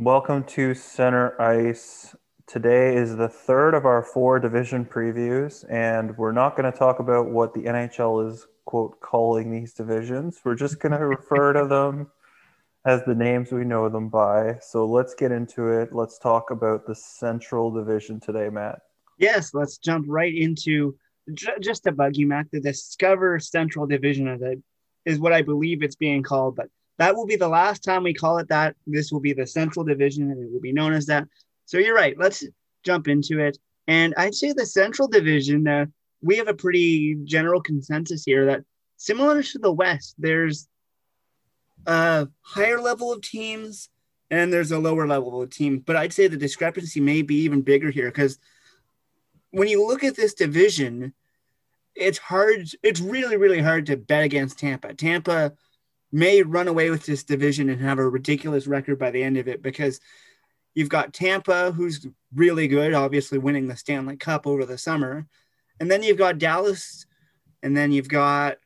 Welcome to Center Ice. Today is the third of our four division previews, and we're not going to talk about what the NHL is, quote, calling these divisions. We're just going to refer to them as the names we know them by. So let's get into it. Let's talk about the Central Division today, Matt. Yes, let's jump right into just to bug you, Matt. The Discover Central Division is what I believe it's being called, but that will be the last time we call it that. This will be the Central Division, and it will be known as that. So you're right. Let's jump into it. And I'd say the Central Division, uh, we have a pretty general consensus here that similar to the West, there's a higher level of teams and there's a lower level of team. But I'd say the discrepancy may be even bigger here because when you look at this division, it's hard. It's really, really hard to bet against Tampa. Tampa may run away with this division and have a ridiculous record by the end of it because you've got Tampa, who's really good, obviously winning the Stanley Cup over the summer. And then you've got Dallas, and then you've got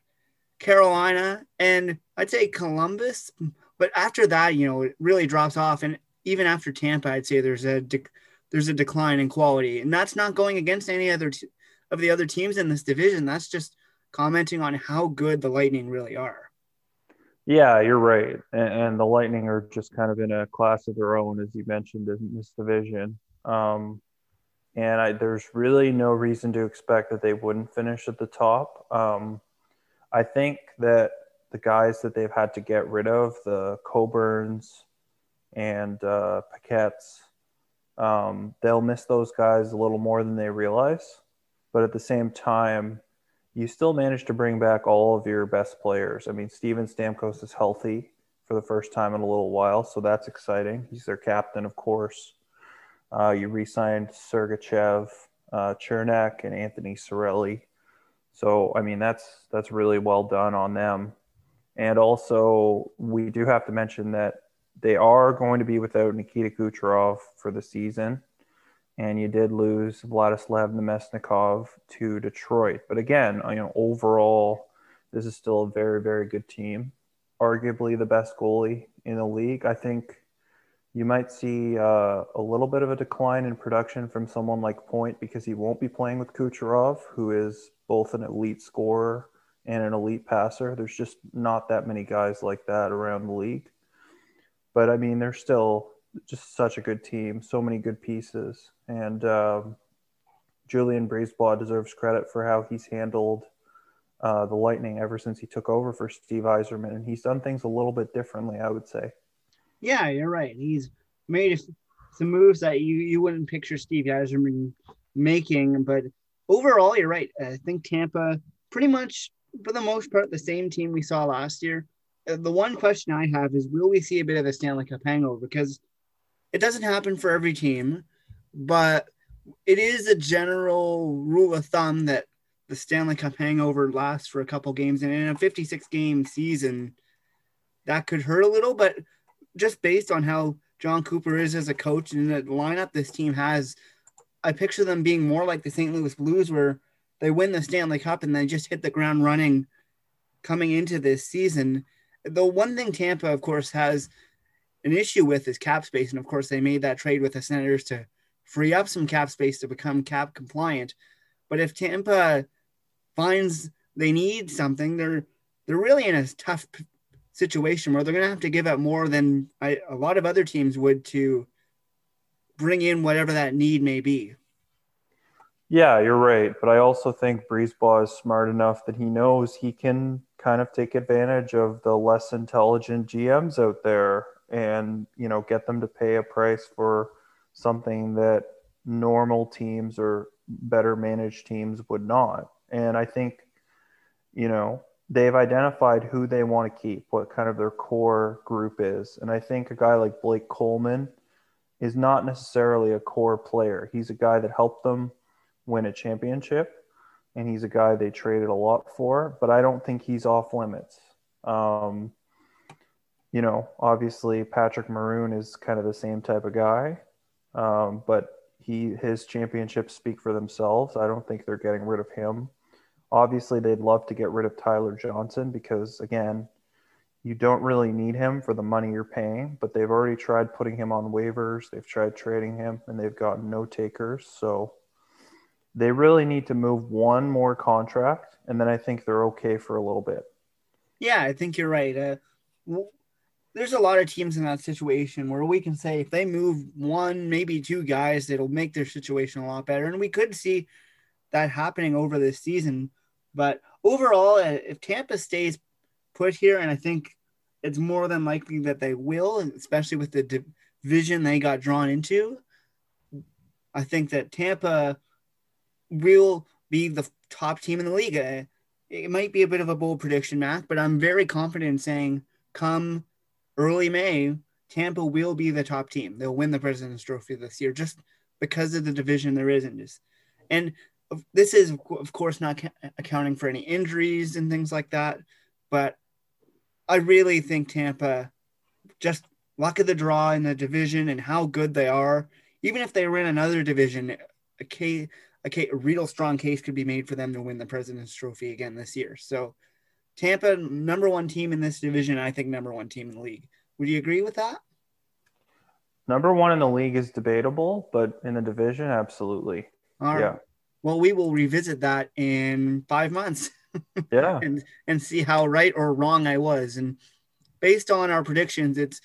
Carolina, and I'd say Columbus. But after that, you know, it really drops off. And even after Tampa, I'd say there's a de- there's a decline in quality, and that's not going against any other t- of the other teams in this division. That's just commenting on how good the Lightning really are. Yeah, you're right. And, and, the Lightning are just kind of in a class of their own, as you mentioned, in this division. Um, and I, there's really no reason to expect that they wouldn't finish at the top. Um, I think that the guys that they've had to get rid of, the Coburns and uh, Paquettes, um, they'll miss those guys a little more than they realize. But at the same time, you still managed to bring back all of your best players. I mean, Steven Stamkos is healthy for the first time in a little while, so that's exciting. He's their captain, of course. Uh, you re-signed Sergachev, uh, Cernak, and Anthony Cirelli. So, I mean, that's that's really well done on them. And also, we do have to mention that they are going to be without Nikita Kucherov for the season and you did lose Vladislav Namestnikov to Detroit. But again, you know, overall, this is still a very, very good team. Arguably the best goalie in the league. I think you might see uh, a little bit of a decline in production from someone like Point because he won't be playing with Kucherov, who is both an elite scorer and an elite passer. There's just not that many guys like that around the league. But I mean, they're still just such a good team, so many good pieces, and um, Julien BriseBois deserves credit for how he's handled uh, the Lightning ever since he took over for Steve Yzerman, and he's done things a little bit differently, I would say. Yeah, you're right. He's made some moves that you you wouldn't picture Steve Yzerman making, but overall, you're right. I think Tampa pretty much for the most part the same team we saw last year. Uh, the one question I have is, will we see a bit of a Stanley Cup hangover? Because it doesn't happen for every team, but it is a general rule of thumb that the Stanley Cup hangover lasts for a couple games. And in a 56 game season, that could hurt a little, but just based on how Jon Cooper is as a coach and the lineup this team has, I picture them being more like the St. Louis Blues, where they win the Stanley Cup and they just hit the ground running coming into this season. The one thing Tampa, of course, has an issue with is cap space. And of course, they made that trade with the Senators to free up some cap space to become cap compliant. But if Tampa finds they need something, they're they're really in a tough situation where they're going to have to give up more than I, a lot of other teams would to bring in whatever that need may be. Yeah, you're right. But I also think BriseBois is smart enough that he knows he can kind of take advantage of the less intelligent GMs out there and you know get them to pay a price for something that normal teams or better managed teams would not. And i think you know they've identified who they want to keep what kind of their core group is. And i think a guy like blake coleman is not necessarily a core player. He's a guy that helped them win a championship and he's a guy they traded a lot for but i don't think he's off limits. Um, you know, obviously Patrick Maroon is kind of the same type of guy, um, but he his championships speak for themselves. I don't think they're getting rid of him. Obviously, they'd love to get rid of Tyler Johnson because again, you don't really need him for the money you're paying, but they've already tried putting him on waivers. They've tried trading him and they've gotten no takers. So they really need to move one more contract and then I think they're okay for a little bit. Yeah, I think you're right. Uh, there's a lot of teams in that situation where we can say if they move one, maybe two guys, it'll make their situation a lot better. And we could see that happening over this season. But overall, uh, if Tampa stays put here, and I think it's more than likely that they will, especially with the division they got drawn into. I think that Tampa will be the top team in the league. Uh, it might be a bit of a bold prediction, Matt, but I'm very confident in saying come early May, Tampa will be the top team. They'll win the President's Trophy this year just because of the division there is. And just, and this is, of course, not accounting for any injuries and things like that. But I really think Tampa, just luck of the draw in the division and how good they are, even if they were in another division, a case, a, case, a real strong case could be made for them to win the President's Trophy again this year. So, Tampa, number one team in this division, I think number one team in the league. Would you agree with that? Number one in the league is debatable, but in the division, absolutely. All right. Yeah. Well, we will revisit that in five months. yeah. and and see how right or wrong I was. And based on our predictions, it's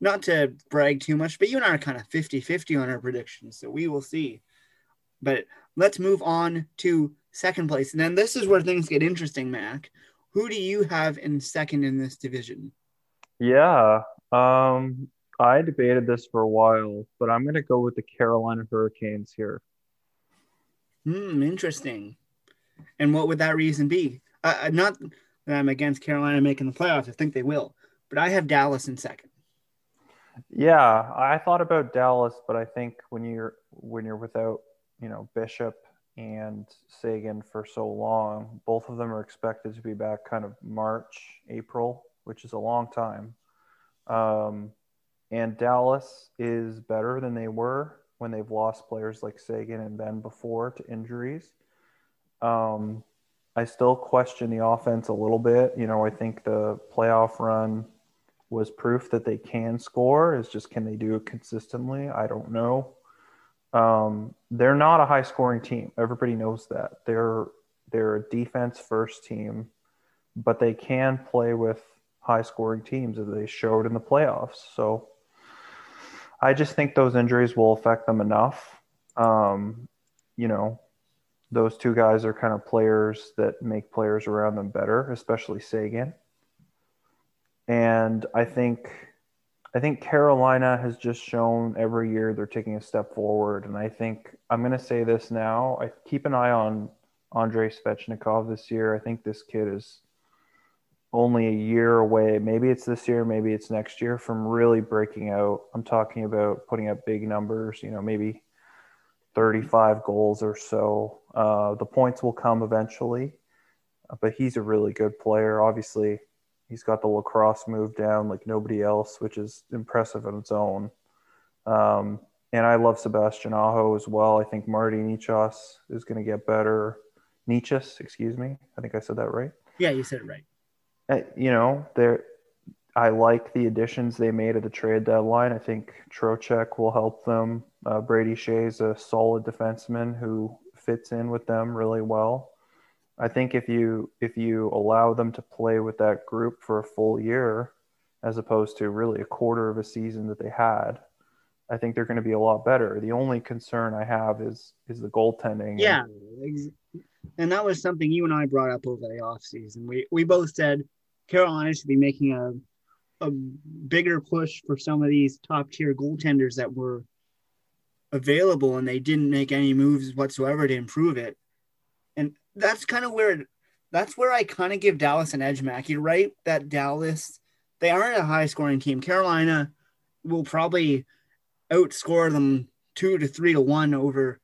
not to brag too much, but you and I are kind of 50-50 on our predictions. So we will see. But let's move on to second place. And then this is where things get interesting, Mac. Who do you have in second in this division? Yeah. Um, I debated this for a while, but I'm going to go with the Carolina Hurricanes here. Hmm, interesting. And what would that reason be? Uh, uh, not that I'm against Carolina making the playoffs. I think they will, but I have Dallas in second. Yeah, I thought about Dallas, but I think when you're when you're without, you know, Bishop and Seguin for so long, both of them are expected to be back kind of March, April, which is a long time. Um, and Dallas is better than they were when they've lost players like Seguin and Benn before to injuries. Um, I still question the offense a little bit. You know, I think the playoff run was proof that they can score. Is just can they do it consistently? I don't know. Um, they're not a high scoring team. Everybody knows that. They're they're a defense first team, but they can play with high scoring teams as they showed in the playoffs. So I just think those injuries will affect them enough. Um, you know, those two guys are kind of players that make players around them better, especially Seguin. And I think I think Carolina has just shown every year they're taking a step forward. And I think I'm going to say this now. I keep an eye on Andrei Svechnikov this year. I think this kid is only a year away. Maybe it's this year, maybe it's next year from really breaking out. I'm talking about putting up big numbers, you know, maybe 35 goals or so. Uh, the points will come eventually, but he's a really good player. Obviously, he's got the lacrosse move down like nobody else, which is impressive on its own. Um, and I love Sebastian Aho as well. I think Marty Necas is going to get better. Necas, excuse me. I think I said that right. Yeah, you said it right. Uh, you know, they're I like the additions they made at the trade deadline. I think Trocheck will help them. Uh, Brady Skjei's a solid defenseman who fits in with them really well. I think if you if you allow them to play with that group for a full year, as opposed to really a quarter of a season that they had, I think they're going to be a lot better. The only concern I have is is the goaltending. Yeah, and that was something you and I brought up over the offseason. We we both said Carolina should be making a a bigger push for some of these top tier goaltenders that were available and they didn't make any moves whatsoever to improve it. That's kind of where that's where I kind of give Dallas an edge, Mac. You're right that Dallas, they aren't a high scoring team. Carolina will probably outscore them two to three to one over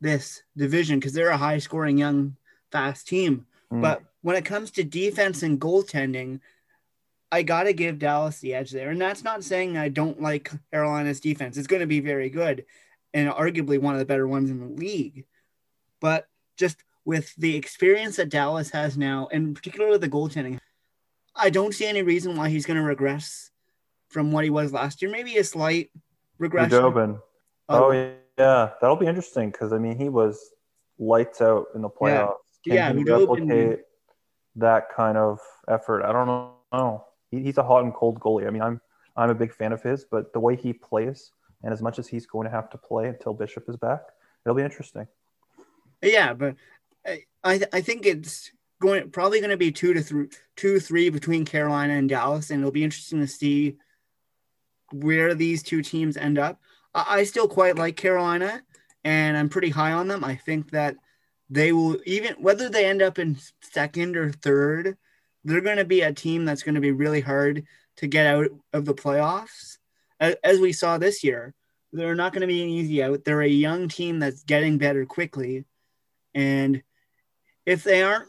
this division because they're a high scoring young fast team. Mm. But when it comes to defense and goaltending, I got to give Dallas the edge there. And that's not saying I don't like Carolina's defense. It's going to be very good and arguably one of the better ones in the league. But just with the experience that Dallas has now, and particularly the goaltending, I don't see any reason why he's going to regress from what he was last year. Maybe a slight regression. Khudobin. Oh. oh, yeah, that'll be interesting because I mean he was lights out in the playoffs. Yeah, Can yeah he replicate that kind of effort? I don't know. He, he's a hot and cold goalie. I mean, I'm I'm a big fan of his, but the way he plays and as much as he's going to have to play until Bishop is back, it'll be interesting. Yeah, but I I, I think it's going probably going to be two to three, two three between Carolina and Dallas, and it'll be interesting to see where these two teams end up. I, I still quite like Carolina, and I'm pretty high on them. I think that they will even whether they end up in second or third, they're going to be a team that's going to be really hard to get out of the playoffs, as, as we saw this year. They're not going to be an easy out. They're a young team that's getting better quickly. And if they aren't,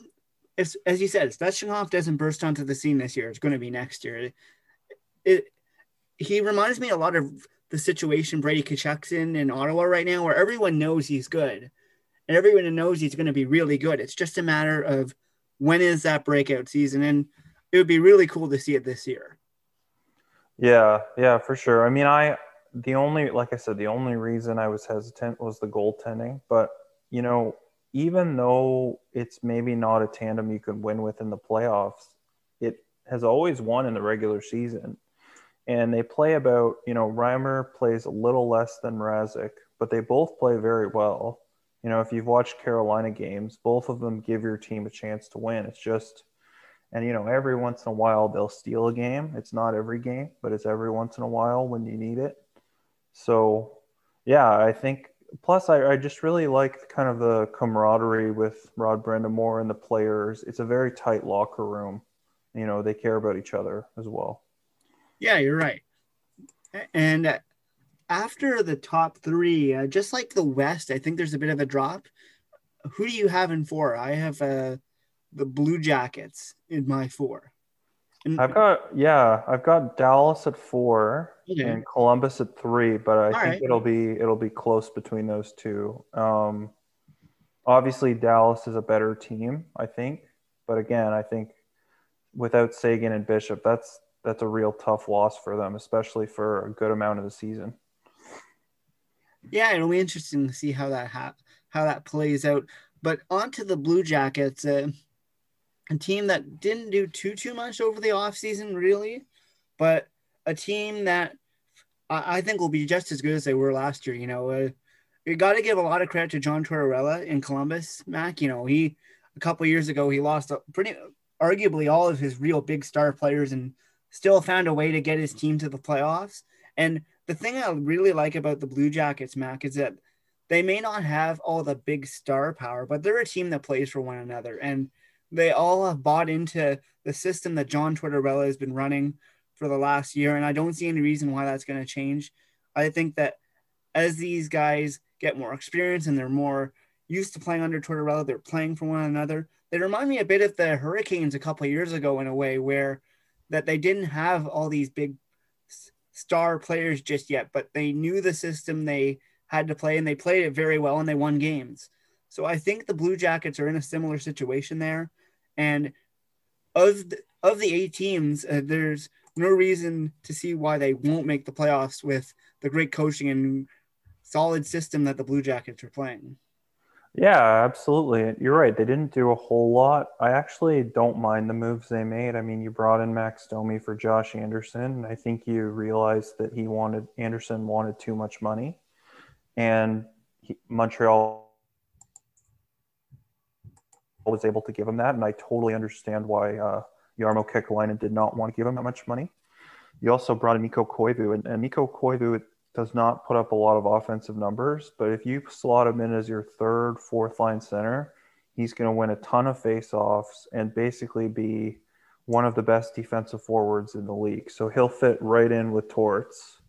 if, as you said, if Svechnikov doesn't burst onto the scene this year, it's going to be next year. It, he reminds me a lot of the situation Brady Tkachuk's in in Ottawa right now, where everyone knows he's good, and everyone knows he's going to be really good. It's just a matter of when is that breakout season, and it would be really cool to see it this year. Yeah, yeah, for sure. I mean, I the only like I said, the only reason I was hesitant was the goaltending. But you know, even though it's maybe not a tandem you can win with in the playoffs, it has always won in the regular season. And they play about, you know, Reimer plays a little less than Mrazek, but they both play very well. You know, if you've watched Carolina games, both of them give your team a chance to win. It's just and you know, every once in a while they'll steal a game. It's not every game, but it's every once in a while when you need it. So, yeah, I think. Plus, I, I just really like kind of the camaraderie with Rod Brind'Amour and the players. It's a very tight locker room. You know, they care about each other as well. Yeah, you're right. And uh, after the top three, uh, just like the West, I think there's a bit of a drop. Who do you have in four? I have uh, the Blue Jackets in my four. And I've got yeah, I've got Dallas at four Okay. and Columbus at three, but I All think right. it'll be it'll be close between those two. Um, obviously, Dallas is a better team, I think, but again, I think without Seguin and Bishop, that's that's a real tough loss for them, especially for a good amount of the season. yeah, it'll be interesting to see how that ha- how that plays out. But on to the Blue Jackets, uh, a team that didn't do too too much over the offseason, really, but a team that I, I think will be just as good as they were last year. You know, uh, you got to give a lot of credit to John Tortorella in Columbus, Mac. You know, he a couple years ago he lost pretty arguably all of his real big star players and still found a way to get his team to the playoffs. And the thing I really like about the Blue Jackets, Mac, is that they may not have all the big star power, but they're a team that plays for one another. And they all have bought into the system that John Tortorella has been running for the last year. And I don't see any reason why that's going to change. I think that as these guys get more experience and they're more used to playing under Tortorella, they're playing for one another. They remind me a bit of the Hurricanes a couple years ago in a way where that they didn't have all these big star players just yet, but they knew the system they had to play and they played it very well and they won games. So I think the Blue Jackets are in a similar situation there. And of the, of the eight teams, uh, there's no reason to see why they won't make the playoffs with the great coaching and solid system that the Blue Jackets are playing. Yeah, absolutely. You're right. They didn't do a whole lot. I actually don't mind the moves they made. I mean, you brought in Max Domi for Josh Anderson. and I think you realized that he wanted Anderson wanted too much money, and he, Montreal was able to give him that. And I totally understand why uh, Jarmo Kekalainen did not want to give him that much money. You also brought in Mikko Koivu, and, and Mikko Koivu does not put up a lot of offensive numbers, but if you slot him in as your third, fourth line center, he's going to win a ton of faceoffs and basically be one of the best defensive forwards in the league. So he'll fit right in with Torts.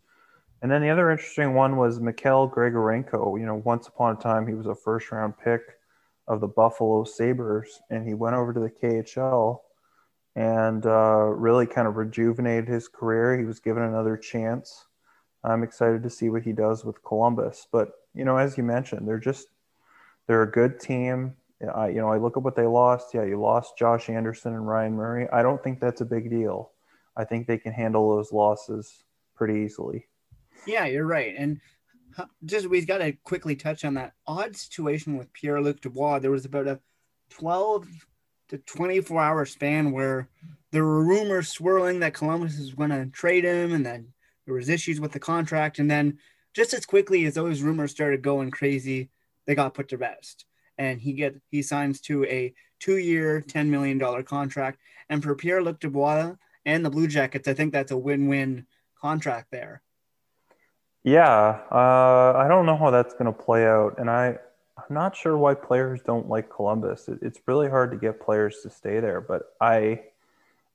And then the other interesting one was Mikhail Grigorenko. You know, once upon a time, he was a first round pick of the Buffalo Sabres, and he went over to the KHL and uh, really kind of rejuvenated his career. He was given another chance. I'm excited to see what he does with Columbus. But you know, as you mentioned, they're just they're a good team. I, you know, I look at what they lost. Yeah, you lost Josh Anderson and Ryan Murray. I don't think that's a big deal. I think they can handle those losses pretty easily. Yeah, you're right. And just we've got to quickly touch on that odd situation with Pierre Luc Dubois. There was about a 12 to 24 hour span where there were rumors swirling that Columbus was going to trade him, and then there was issues with the contract, and then just as quickly as those rumors started going crazy, they got put to rest, and he get he signs to a two year, 10 million dollar contract, and for Pierre Luc Dubois and the Blue Jackets, I think that's a win win contract there. Yeah, uh, I don't know how that's going to play out, and I I'm not sure why players don't like Columbus. It, it's really hard to get players to stay there, but I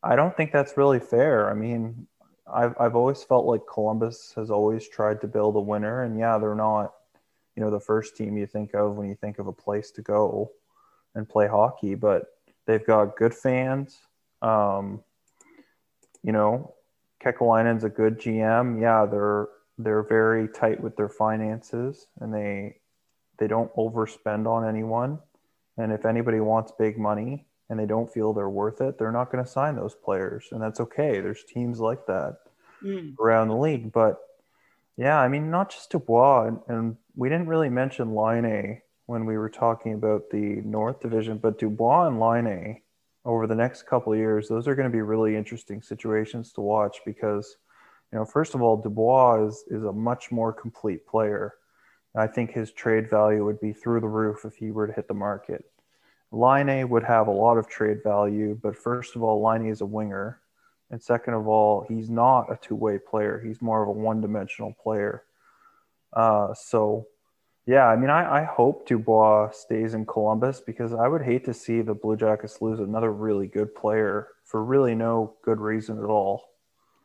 I don't think that's really fair. I mean, I've I've always felt like Columbus has always tried to build a winner, and yeah, they're not you know the first team you think of when you think of a place to go and play hockey, but they've got good fans. Um, you know, Kekalainen's a good GM. Yeah, they're they're very tight with their finances and they they don't overspend on anyone. And if anybody wants big money and they don't feel they're worth it, they're not going to sign those players. And that's okay. There's teams like that mm. around the league. But yeah, I mean, not just Dubois. And, and we didn't really mention Laine when we were talking about the North Division, but Dubois and Laine over the next couple of years, those are going to be really interesting situations to watch because – you know, first of all, Dubois is, is a much more complete player. I think his trade value would be through the roof if he were to hit the market. Laine would have a lot of trade value, but first of all, Laine is a winger. And second of all, he's not a two way player. He's more of a one dimensional player. Uh, so, yeah, I mean, I, I hope Dubois stays in Columbus because I would hate to see the Blue Jackets lose another really good player for really no good reason at all.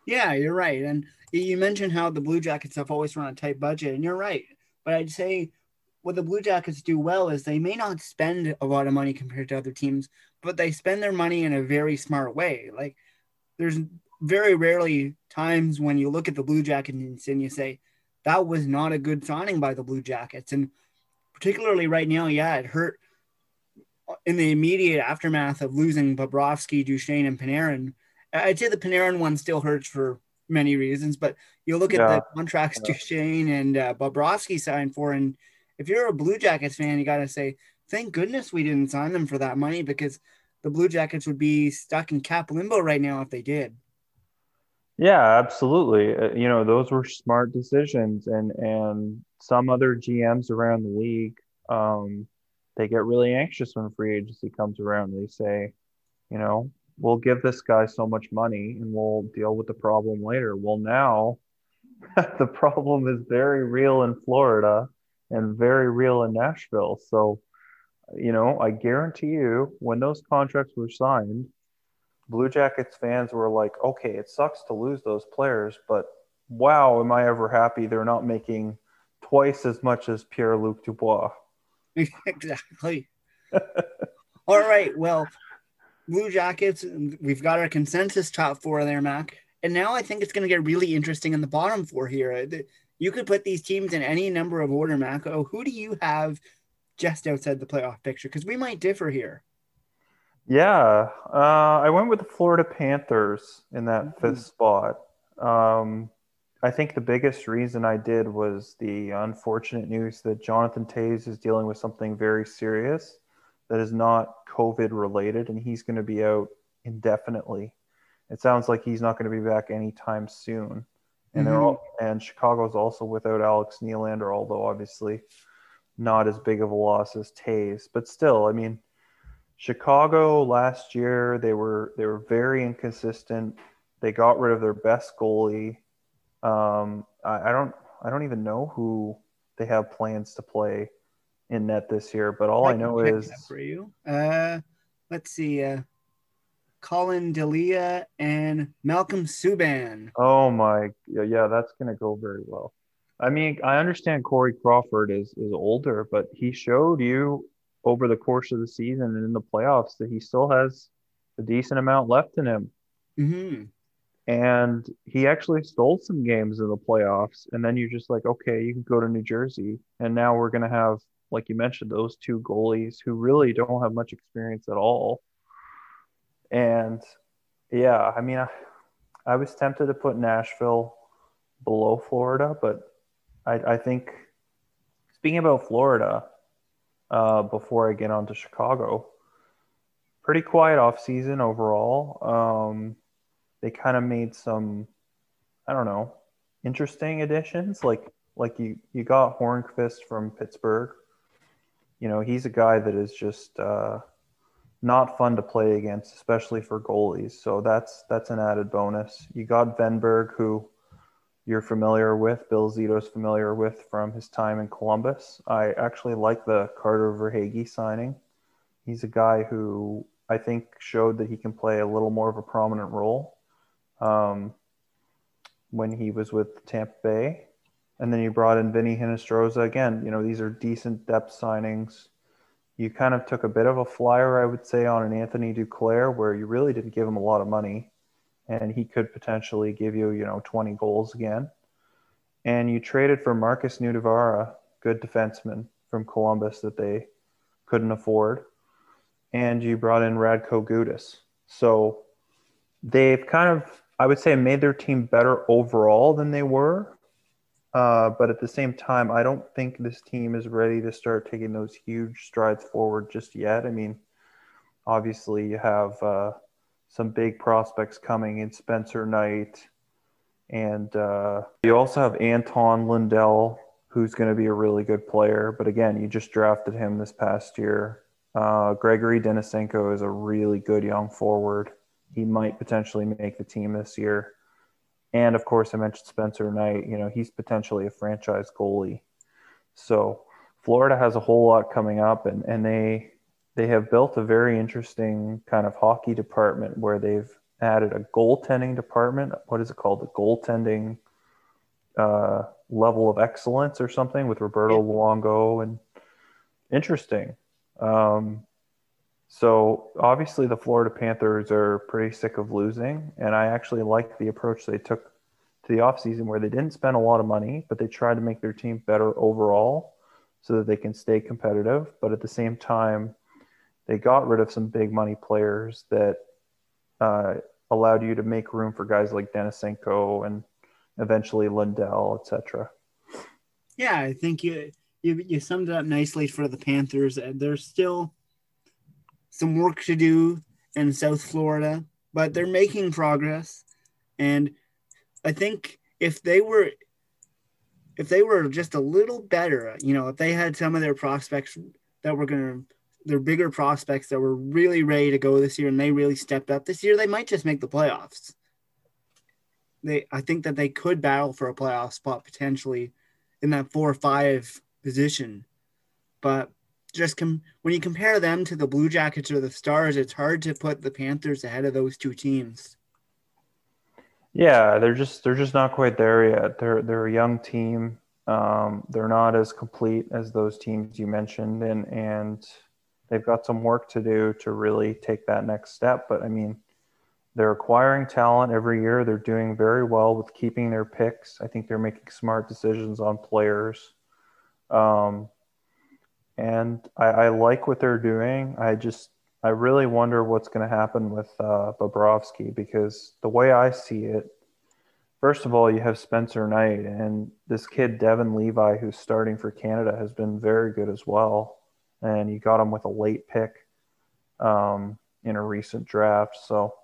Yeah, you're right. And you mentioned how the Blue Jackets have always run a tight budget, and you're right. But I'd say what the Blue Jackets do well is they may not spend a lot of money compared to other teams, but they spend their money in a very smart way. Like there's very rarely times when you look at the Blue Jackets and you say, that was not a good signing by the Blue Jackets. And particularly right now, yeah, it hurt in the immediate aftermath of losing Bobrovsky, Duchene, and Panarin I'd say the Panarin one still hurts for many reasons, but you look at yeah. the contracts yeah. Duchene and uh, Bobrovsky signed for, and if you're a Blue Jackets fan, you got to say, thank goodness we didn't sign them for that money because the Blue Jackets would be stuck in cap limbo right now if they did. Yeah, absolutely. Uh, you know, those were smart decisions, and and some other GMs around the league, um, they get really anxious when free agency comes around. They say, you know, we'll give this guy so much money and we'll deal with the problem later. Well, now the problem is very real in Florida and very real in Nashville. So, you know, I guarantee you, when those contracts were signed, Blue Jackets fans were like, okay, it sucks to lose those players, but wow, am I ever happy they're not making twice as much as Pierre Luc Dubois. exactly. All right. Well, Blue Jackets, we've got our consensus top four there, Mac. And now I think it's going to get really interesting in the bottom four here. You could put these teams in any number of order, Mac. Oh, who do you have just outside the playoff picture? Because we might differ here. Yeah, uh, I went with the Florida Panthers in that mm-hmm. fifth spot. Um, I think the biggest reason I did was the unfortunate news that Jonathan Toews is dealing with something very serious that is not COVID related, and he's going to be out indefinitely. It sounds like he's not going to be back anytime soon. And mm-hmm. they're all, and Chicago's also without Alex Nylander, although obviously not as big of a loss as Toews, but still, I mean, Chicago last year they were they were very inconsistent. They got rid of their best goalie. Um, I, I don't I don't even know who they have plans to play in net this year, but all I, I know is for you. Uh, let's see. Uh, Collin Delia and Malcolm Subban. Oh my, yeah, that's gonna go very well. I mean, I understand Corey Crawford is is older, but he showed you over the course of the season and in the playoffs that he still has a decent amount left in him. Mm-hmm. And he actually stole some games in the playoffs. And then you're just like, okay, you can go to New Jersey. And now we're going to have like you mentioned, those two goalies who really don't have much experience at all. And yeah, I mean, I, I was tempted to put Nashville below Florida, but I, I think speaking about Florida, uh, before I get on to Chicago, pretty quiet off season overall. Um, they kind of made some, I don't know, interesting additions. Like like you you got Hornqvist from Pittsburgh. You know, he's a guy that is just uh, not fun to play against, especially for goalies. So that's that's an added bonus. You got Wennberg, who you're familiar with, Bill Zito's familiar with from his time in Columbus. I actually like the Carter Verhaeghe signing. He's a guy who I think showed that he can play a little more of a prominent role um, when he was with Tampa Bay. And then you brought in Vinny Hinostroza again. You know, these are decent depth signings. You kind of took a bit of a flyer, I would say, on an Anthony Duclair, where you really didn't give him a lot of money and he could potentially give you, you know, 20 goals again. And you traded for Markus Nutivaara, good defenseman from Columbus that they couldn't afford. And you brought in Radko Gudas. So they've kind of, I would say, made their team better overall than they were. Uh, but at the same time, I don't think this team is ready to start taking those huge strides forward just yet. I mean, obviously, you have uh, some big prospects coming in Spencer Knight. And uh, you also have Anton Lundell, who's going to be a really good player. But again, you just drafted him this past year. Uh, Gregory Denisenko is a really good young forward. He might potentially make the team this year. And of course, I mentioned Spencer Knight. You know, he's potentially a franchise goalie. So Florida has a whole lot coming up, and, and they they have built a very interesting kind of hockey department where they've added a goaltending department. What is it called? The goaltending uh, level of excellence or something with Roberto. Luongo and interesting. Um, so obviously the Florida Panthers are pretty sick of losing, and I actually like the approach they took to the offseason where they didn't spend a lot of money, but they tried to make their team better overall so that they can stay competitive. But at the same time, they got rid of some big money players that uh, allowed you to make room for guys like Denisenko and eventually Lundell, etc. Yeah, I think you, you you summed it up nicely for the Panthers. And there's still some work to do in South Florida, but they're making progress. And I think if they were if they were just a little better, you know, if they had some of their prospects that were to their bigger prospects that were really ready to go this year and they really stepped up this year, they might just make the playoffs. They I think that they could battle for a playoff spot potentially in that 4 or 5 position. But just com- when you compare them to the Blue Jackets or the Stars, it's hard to put the Panthers ahead of those two teams. Yeah, they're just they're just not quite there yet. They're they're a young team. Um, they're not as complete as those teams you mentioned, and and they've got some work to do to really take that next step. But I mean, they're acquiring talent every year. They're doing very well with keeping their picks. I think they're making smart decisions on players. Um, and I, I, like what they're doing. I just I really wonder what's going to happen with uh, Bobrovsky because the way I see it, first of all, you have Spencer Knight and this kid Devon Levi, who's starting for Canada, has been very good as well, and you got him with a late pick um, in a recent draft. So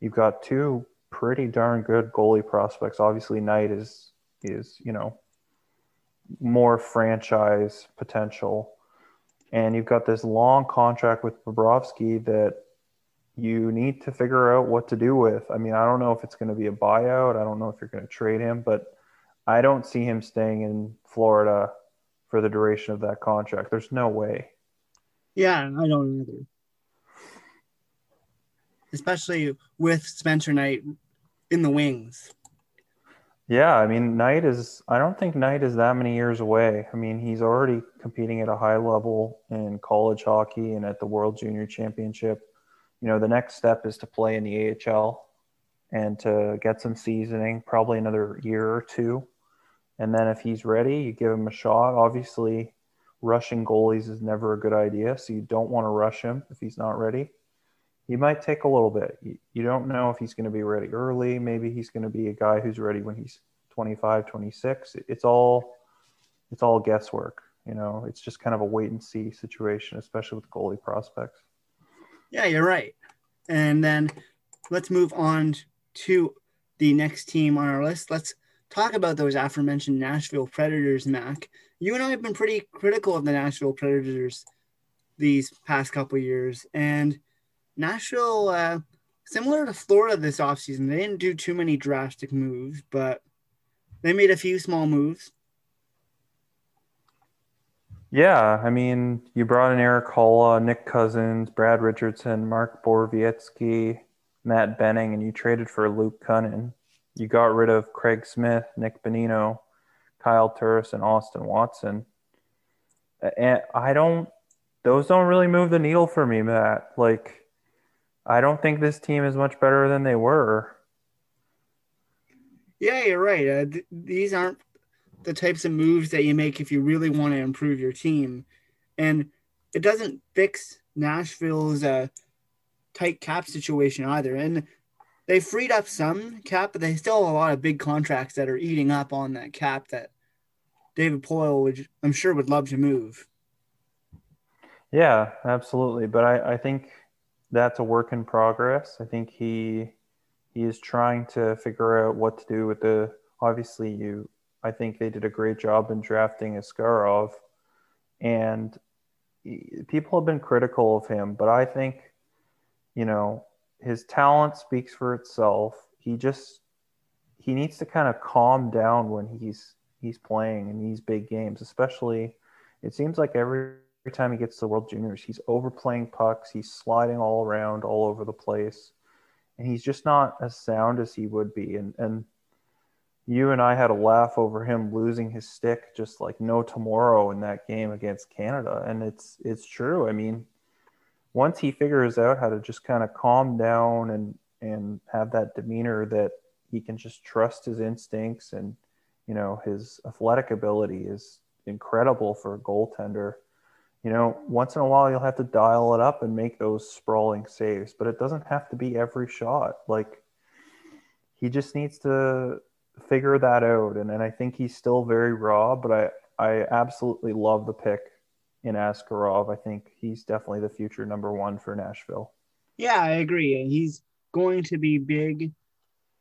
you've got two pretty darn good goalie prospects. Obviously, Knight is is you know more franchise potential and you've got this long contract with Bobrovsky that you need to figure out what to do with. I mean, I don't know if it's going to be a buyout. I don't know if you're going to trade him, but I don't see him staying in Florida for the duration of that contract. There's no way. Yeah, I don't either. Especially with Spencer Knight in the wings. Yeah, I mean, Knight is, I don't think Knight is that many years away. I mean, he's already competing at a high level in college hockey and at the World Junior Championship. You know, the next step is to play in the AHL and to get some seasoning, probably another year or two. And then if he's ready, you give him a shot. Obviously, rushing goalies is never a good idea. So you don't want to rush him if he's not ready. He might take a little bit. You don't know if he's going to be ready early. Maybe he's going to be a guy who's ready when he's 25, 26. It's all it's all guesswork. You know, it's just kind of a wait and see situation, especially with goalie prospects. Yeah, you're right. And then let's move on to the next team on our list. Let's talk about those aforementioned Nashville Predators, Mac. You and I have been pretty critical of the Nashville Predators these past couple years, and Nashville, uh, similar to Florida this offseason, they didn't do too many drastic moves, but they made a few small moves. Yeah, I mean, you brought in Erik Haula, Nick Cousins, Brad Richardson, Mark Borowiecki, Matt Benning, and you traded for Luke Kunin. You got rid of Craig Smith, Nick Bonino, Kyle Turris, and Austin Watson. And I don't; those don't really move the needle for me, Matt. Like, I don't think this team is much better than they were. Yeah, you're right. Uh, th- these aren't the types of moves that you make if you really want to improve your team. And it doesn't fix Nashville's uh, tight cap situation either. And they freed up some cap, but they still have a lot of big contracts that are eating up on that cap that David Poile would, I'm sure, would love to move. Yeah, absolutely. But I, I think that's a work in progress. I think he he is trying to figure out what to do with the obviously you I think they did a great job in drafting Askarov and people have been critical of him, but I think you know his talent speaks for itself. He just he needs to kind of calm down when he's he's playing in these big games, especially it seems like every, every time he gets to the World Juniors, he's overplaying pucks, he's sliding all around all over the place, and he's just not as sound as he would be. And and you and I had a laugh over him losing his stick just like no tomorrow in that game against Canada, and it's it's true. I mean, once he figures out how to just kind of calm down and and have that demeanor that he can just trust his instincts and you know his athletic ability is incredible for a goaltender you know once in a while you'll have to dial it up and make those sprawling saves but it doesn't have to be every shot like he just needs to figure that out and, and i think he's still very raw but i i absolutely love the pick in Askarov. I think he's definitely the future number one for Nashville. Yeah, I agree. He's going to be big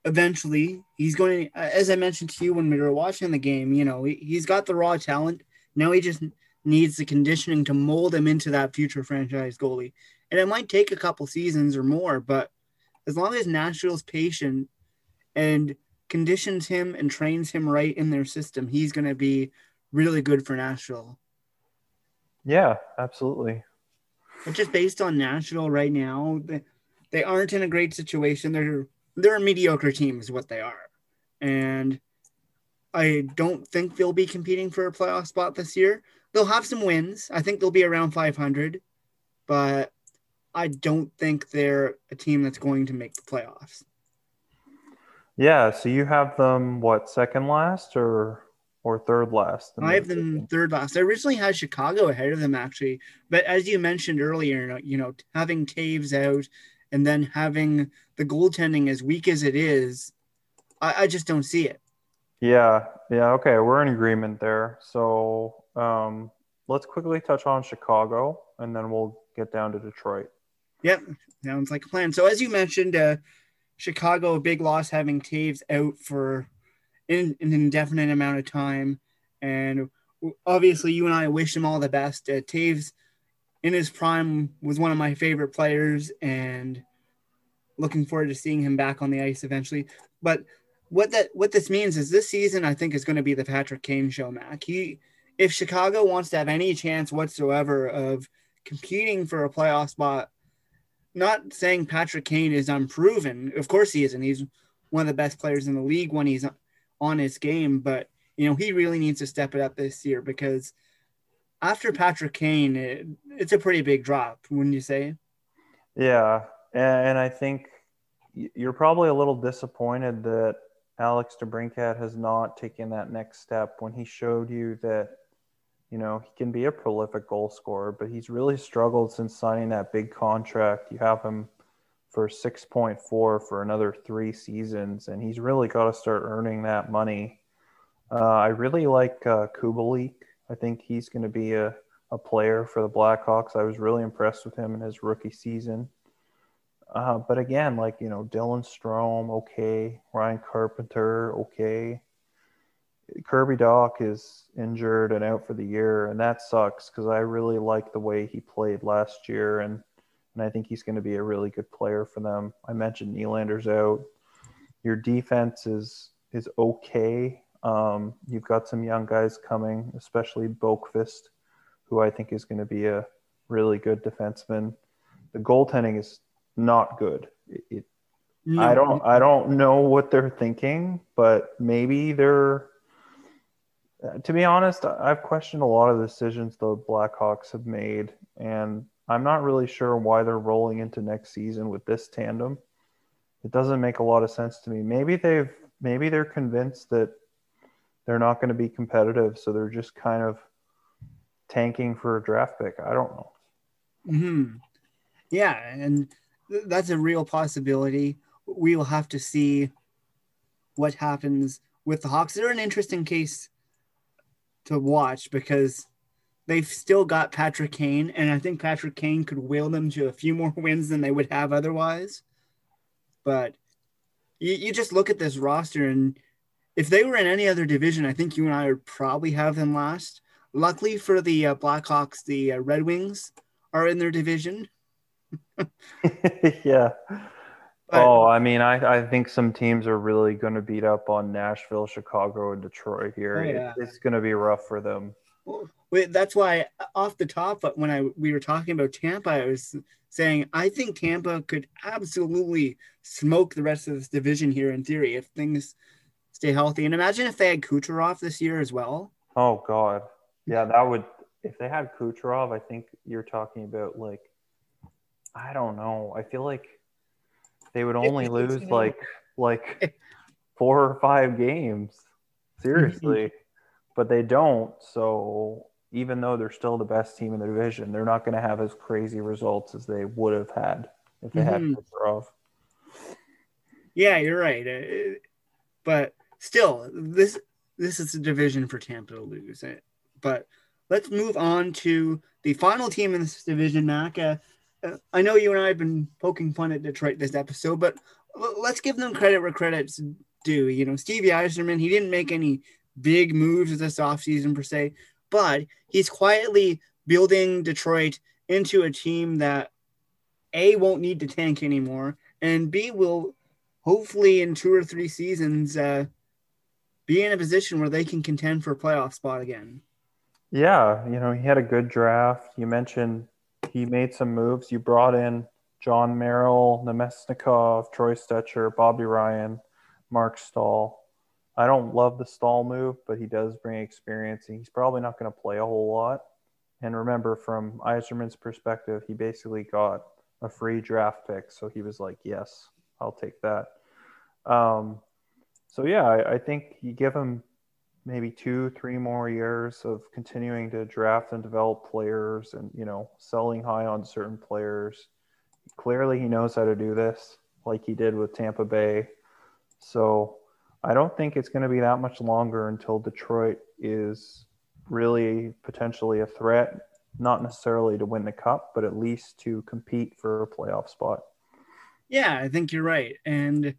eventually. He's going, to, as I mentioned to you when we were watching the game, you know, he's got the raw talent. Now he just needs the conditioning to mold him into that future franchise goalie. And it might take a couple seasons or more, but as long as Nashville's patient and conditions him and trains him right in their system, he's going to be really good for Nashville. Yeah, absolutely. But just based on Nashville right now, they, they aren't in a great situation. They're they're a mediocre team, is what they are, and I don't think they'll be competing for a playoff spot this year. They'll have some wins. I think they'll be around 500, but I don't think they're a team that's going to make the playoffs. Yeah, so you have them what second last or or third last? I have them third last. I originally had Chicago ahead of them actually, but as you mentioned earlier, you know, having Toews out and then having the goaltending as weak as it is, I, I just don't see it. Yeah, yeah, okay, we're in agreement there. So let's quickly touch on Chicago, and then we'll get down to Detroit. Yep, sounds like a plan. So as you mentioned, uh, Chicago a big loss having Toews out for in, an indefinite amount of time. And obviously, you and I wish him all the best. Uh, Toews, in his prime, was one of my favorite players, and looking forward to seeing him back on the ice eventually. But what that what this means is this season, I think, is going to be the Patrick Kane show. Mac, he if Chicago wants to have any chance whatsoever of competing for a playoff spot, not saying Patrick Kane is unproven. Of course he isn't. He's one of the best players in the league when he's on his game, but you know he really needs to step it up this year because after Patrick Kane, it, it's a pretty big drop, wouldn't you say? Yeah, and I think you're probably a little disappointed that Alex DeBrincat has not taken that next step when he showed you that You know, he can be a prolific goal scorer, but he's really struggled since signing that big contract. You have him for 6.4 for another three seasons, and he's really got to start earning that money. Uh, I really like uh, Kubalik. I think he's going to be a, a player for the Blackhawks. I was really impressed with him in his rookie season. Uh, but again, like, you know, Dylan Strome, okay. Ryan Carpenter, okay. Kirby Dach is injured and out for the year, and that sucks because I really like the way he played last year, and and I think he's going to be a really good player for them. I mentioned Nylander's out. Your defense is is okay. Um, you've got some young guys coming, especially Boqvist, who I think is going to be a really good defenseman. The goaltending is not good. It, it no. I don't I don't know what they're thinking, but maybe they're to be honest, I've questioned a lot of the decisions the Blackhawks have made, and I'm not really sure why they're rolling into next season with this tandem. It doesn't make a lot of sense to me. Maybe they've maybe they're convinced that they're not going to be competitive, so they're just kind of tanking for a draft pick. I don't know. Hmm. Yeah, and that's a real possibility. We will have to see what happens with the Hawks. They're an interesting case to watch because they've still got Patrick Kane, and I think Patrick Kane could will them to a few more wins than they would have otherwise. But you, you just look at this roster, and if they were in any other division, I think you and I would probably have them last. Luckily for the uh, Blackhawks, the uh, Red Wings are in their division. yeah. But, oh, I mean, I, I think some teams are really going to beat up on Nashville, Chicago, and Detroit here. Oh, yeah. it, it's going to be rough for them. Well, that's why, uh, off the top, uh, when I we were talking about Tampa, I was saying I think Tampa could absolutely smoke the rest of this division here in theory if things stay healthy. And imagine if they had Kucherov this year as well. Oh God, yeah, that would. If they had Kucherov, I think you're talking about like, I don't know. I feel like they would only lose like like four or five games. Seriously. but they don't. So even though they're still the best team in the division, they're not going to have as crazy results as they would have had if they mm-hmm. had Kucherov. Yeah, you're right. Uh, but still, this this is a division for Tampa to lose. Uh, but let's move on to the final team in this division, Naka. I know you and I have been poking fun at Detroit this episode, but let's give them credit where credit's due. You know, Stevie Yzerman, he didn't make any big moves this offseason per se, but he's quietly building Detroit into a team that A won't need to tank anymore, and B will hopefully in two or three seasons uh, be in a position where they can contend for a playoff spot again. Yeah, you know, he had a good draft. You mentioned he made some moves. You brought in Jon Merrill, Namestnikov, Troy Stecher, Bobby Ryan, Mark Staal. I don't love the Staal move, but he does bring experience. He's probably not going to play a whole lot. And remember, from Yzerman's perspective, he basically got a free draft pick. So he was like, yes, I'll take that. Um, so, yeah, I, I think you give him maybe two, three more years of continuing to draft and develop players and, you know, selling high on certain players. Clearly, he knows how to do this like he did with Tampa Bay. So I don't think it's going to be that much longer until Detroit is really potentially a threat, not necessarily to win the cup, but at least to compete for a playoff spot. Yeah, I think you're right. And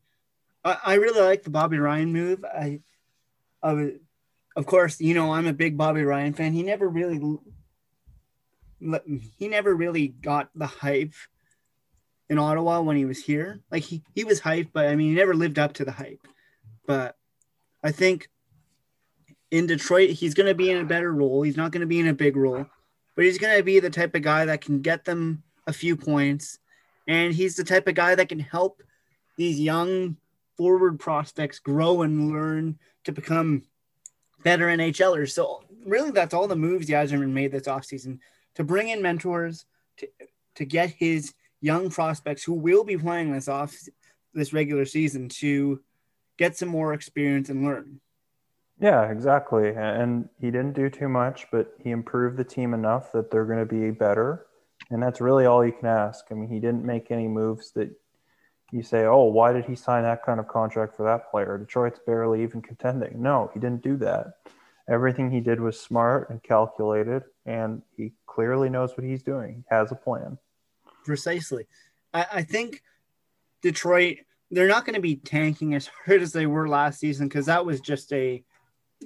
I, I really like the Bobby Ryan move. I, I was of course, you know, I'm a big Bobby Ryan fan. He never really he never really got the hype in Ottawa when he was here. Like he, he was hyped, but I mean, he never lived up to the hype. But I think in Detroit, he's going to be in a better role. He's not going to be in a big role, but he's going to be the type of guy that can get them a few points. And he's the type of guy that can help these young forward prospects grow and learn to become better NHLers. So really, that's all the moves Yzerman made this offseason to bring in mentors to to get his young prospects who will be playing this off this regular season to get some more experience and learn. Yeah, exactly. And he didn't do too much, but he improved the team enough that they're going to be better. And that's really all you can ask. I mean, he didn't make any moves that you say, oh, why did he sign that kind of contract for that player? Detroit's barely even contending. No, he didn't do that. Everything he did was smart and calculated, and he clearly knows what he's doing. He has a plan. Precisely. I, I think Detroit, they're not going to be tanking as hard as they were last season because that was just a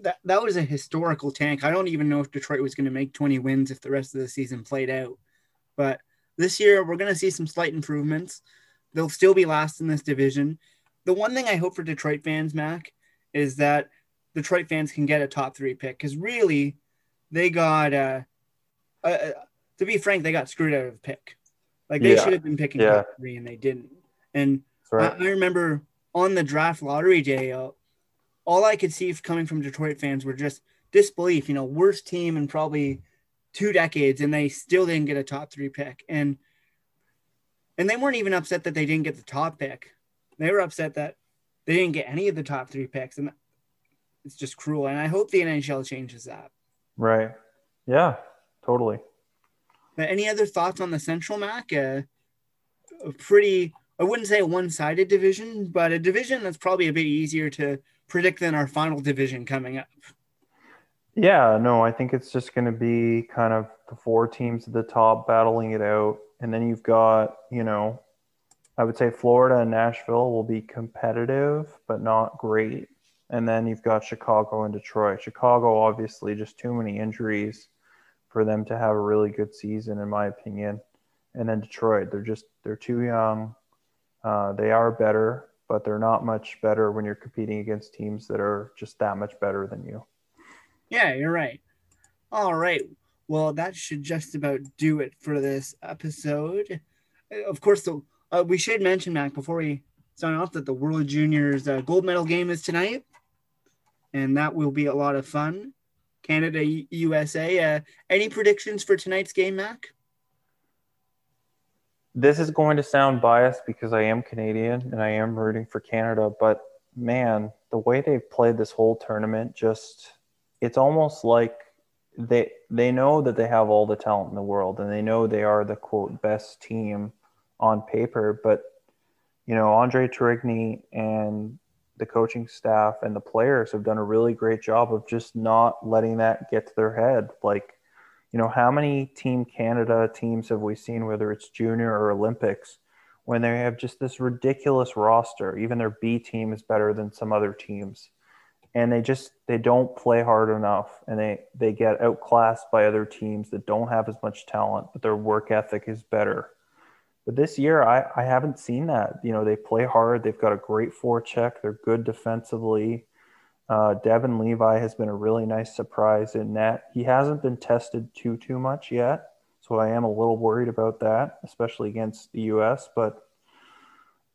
that, that was a historical tank. I don't even know if Detroit was going to make 20 wins if the rest of the season played out. But this year, we're going to see some slight improvements. They'll still be last in this division. The one thing I hope for Detroit fans, Mac, is that Detroit fans can get a top three pick because really, they got, uh, uh, to be frank, they got screwed out of the pick. Like they yeah. should have been picking yeah. top three and they didn't. And right. I, I, remember on the draft lottery day, uh, all I could see coming from Detroit fans were just disbelief. You know, worst team in probably two decades, and they still didn't get a top three pick. And and they weren't even upset that they didn't get the top pick. They were upset that they didn't get any of the top three picks, and it's just cruel. And I hope the NHL changes that. Right. Yeah. Totally. But any other thoughts on the Central Mac? Uh, a pretty, I wouldn't say a one-sided division, but a division that's probably a bit easier to predict than our final division coming up. Yeah, no, I think it's just going to be kind of the four teams at the top battling it out. And then you've got, you know, I would say Florida and Nashville will be competitive, but not great. And then you've got Chicago and Detroit. Chicago, obviously, just too many injuries for them to have a really good season, in my opinion. And then Detroit, they're just they're too young. Uh, they are better, but they're not much better when you're competing against teams that are just that much better than you. Yeah, you're right. All right. Well, that should just about do it for this episode. Of course, uh, we should mention, Mac, before we sign off, that the World Juniors uh, gold medal game is tonight, and that will be a lot of fun. Canada, USA. Uh, any predictions for tonight's game, Mac? This is going to sound biased because I am Canadian and I am rooting for Canada, but man, the way they've played this whole tournament just it's almost like they they know that they have all the talent in the world and they know they are the quote best team on paper but you know andre tourigny and the coaching staff and the players have done a really great job of just not letting that get to their head. Like you know how many team canada teams have we seen whether it's junior or olympics when they have just this ridiculous roster? Even their b team is better than some other teams and they just they don't play hard enough and they they get outclassed by other teams that don't have as much talent but their work ethic is better. But this year i i haven't seen that. You know they play hard. They've got a great forecheck. They're good defensively. Uh, devon levi has been a really nice surprise in net. He hasn't been tested too too much yet so i am a little worried about that especially against the us but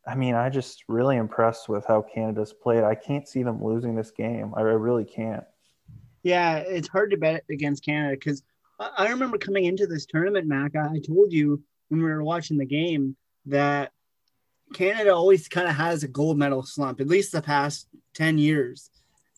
I mean, I just really impressed with how Canada's played. I can't see them losing this game. I really can't. Yeah, it's hard to bet against Canada because I remember coming into this tournament, Mac. I told you when we were watching the game that Canada always kind of has a gold medal slump, at least the past 10 years.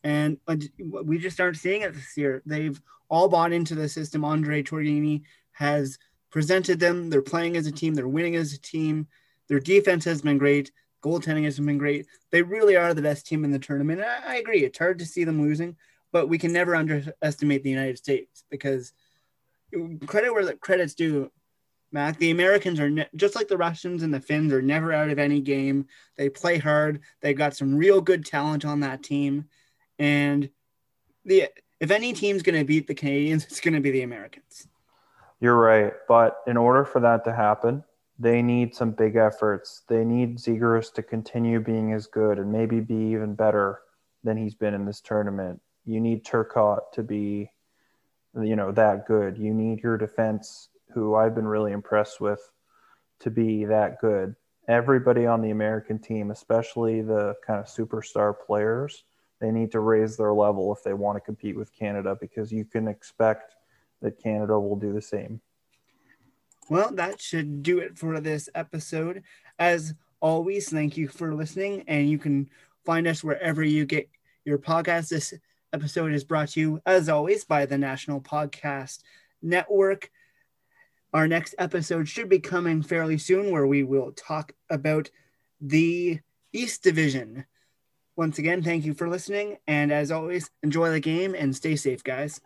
And uh, we just aren't seeing it this year. They've all bought into the system. Andre Tourigny has presented them. They're playing as a team, they're winning as a team. Their defense has been great. Goaltending has been great. They really are the best team in the tournament. I, I agree. It's hard to see them losing, but we can never underestimate the United States because credit where the credit's due. Mac, the Americans are ne- just like the Russians and the Finns are never out of any game. They play hard. They've got some real good talent on that team, and the if any team's going to beat the Canadians, it's going to be the Americans. You're right, but in order for that to happen, they need some big efforts. They need Zegras to continue being as good and maybe be even better than he's been in this tournament. You need Turcotte to be, you know, that good. You need your defense, who I've been really impressed with, to be that good. Everybody on the American team, especially the kind of superstar players, they need to raise their level if they want to compete with Canada because you can expect that Canada will do the same. Well, that should do it for this episode. As always, thank you for listening, and you can find us wherever you get your podcast. This episode is brought to you, as always, by the National Podcast Network. Our next episode should be coming fairly soon, where we will talk about the East Division. Once again, thank you for listening. And as always, enjoy the game and stay safe, guys.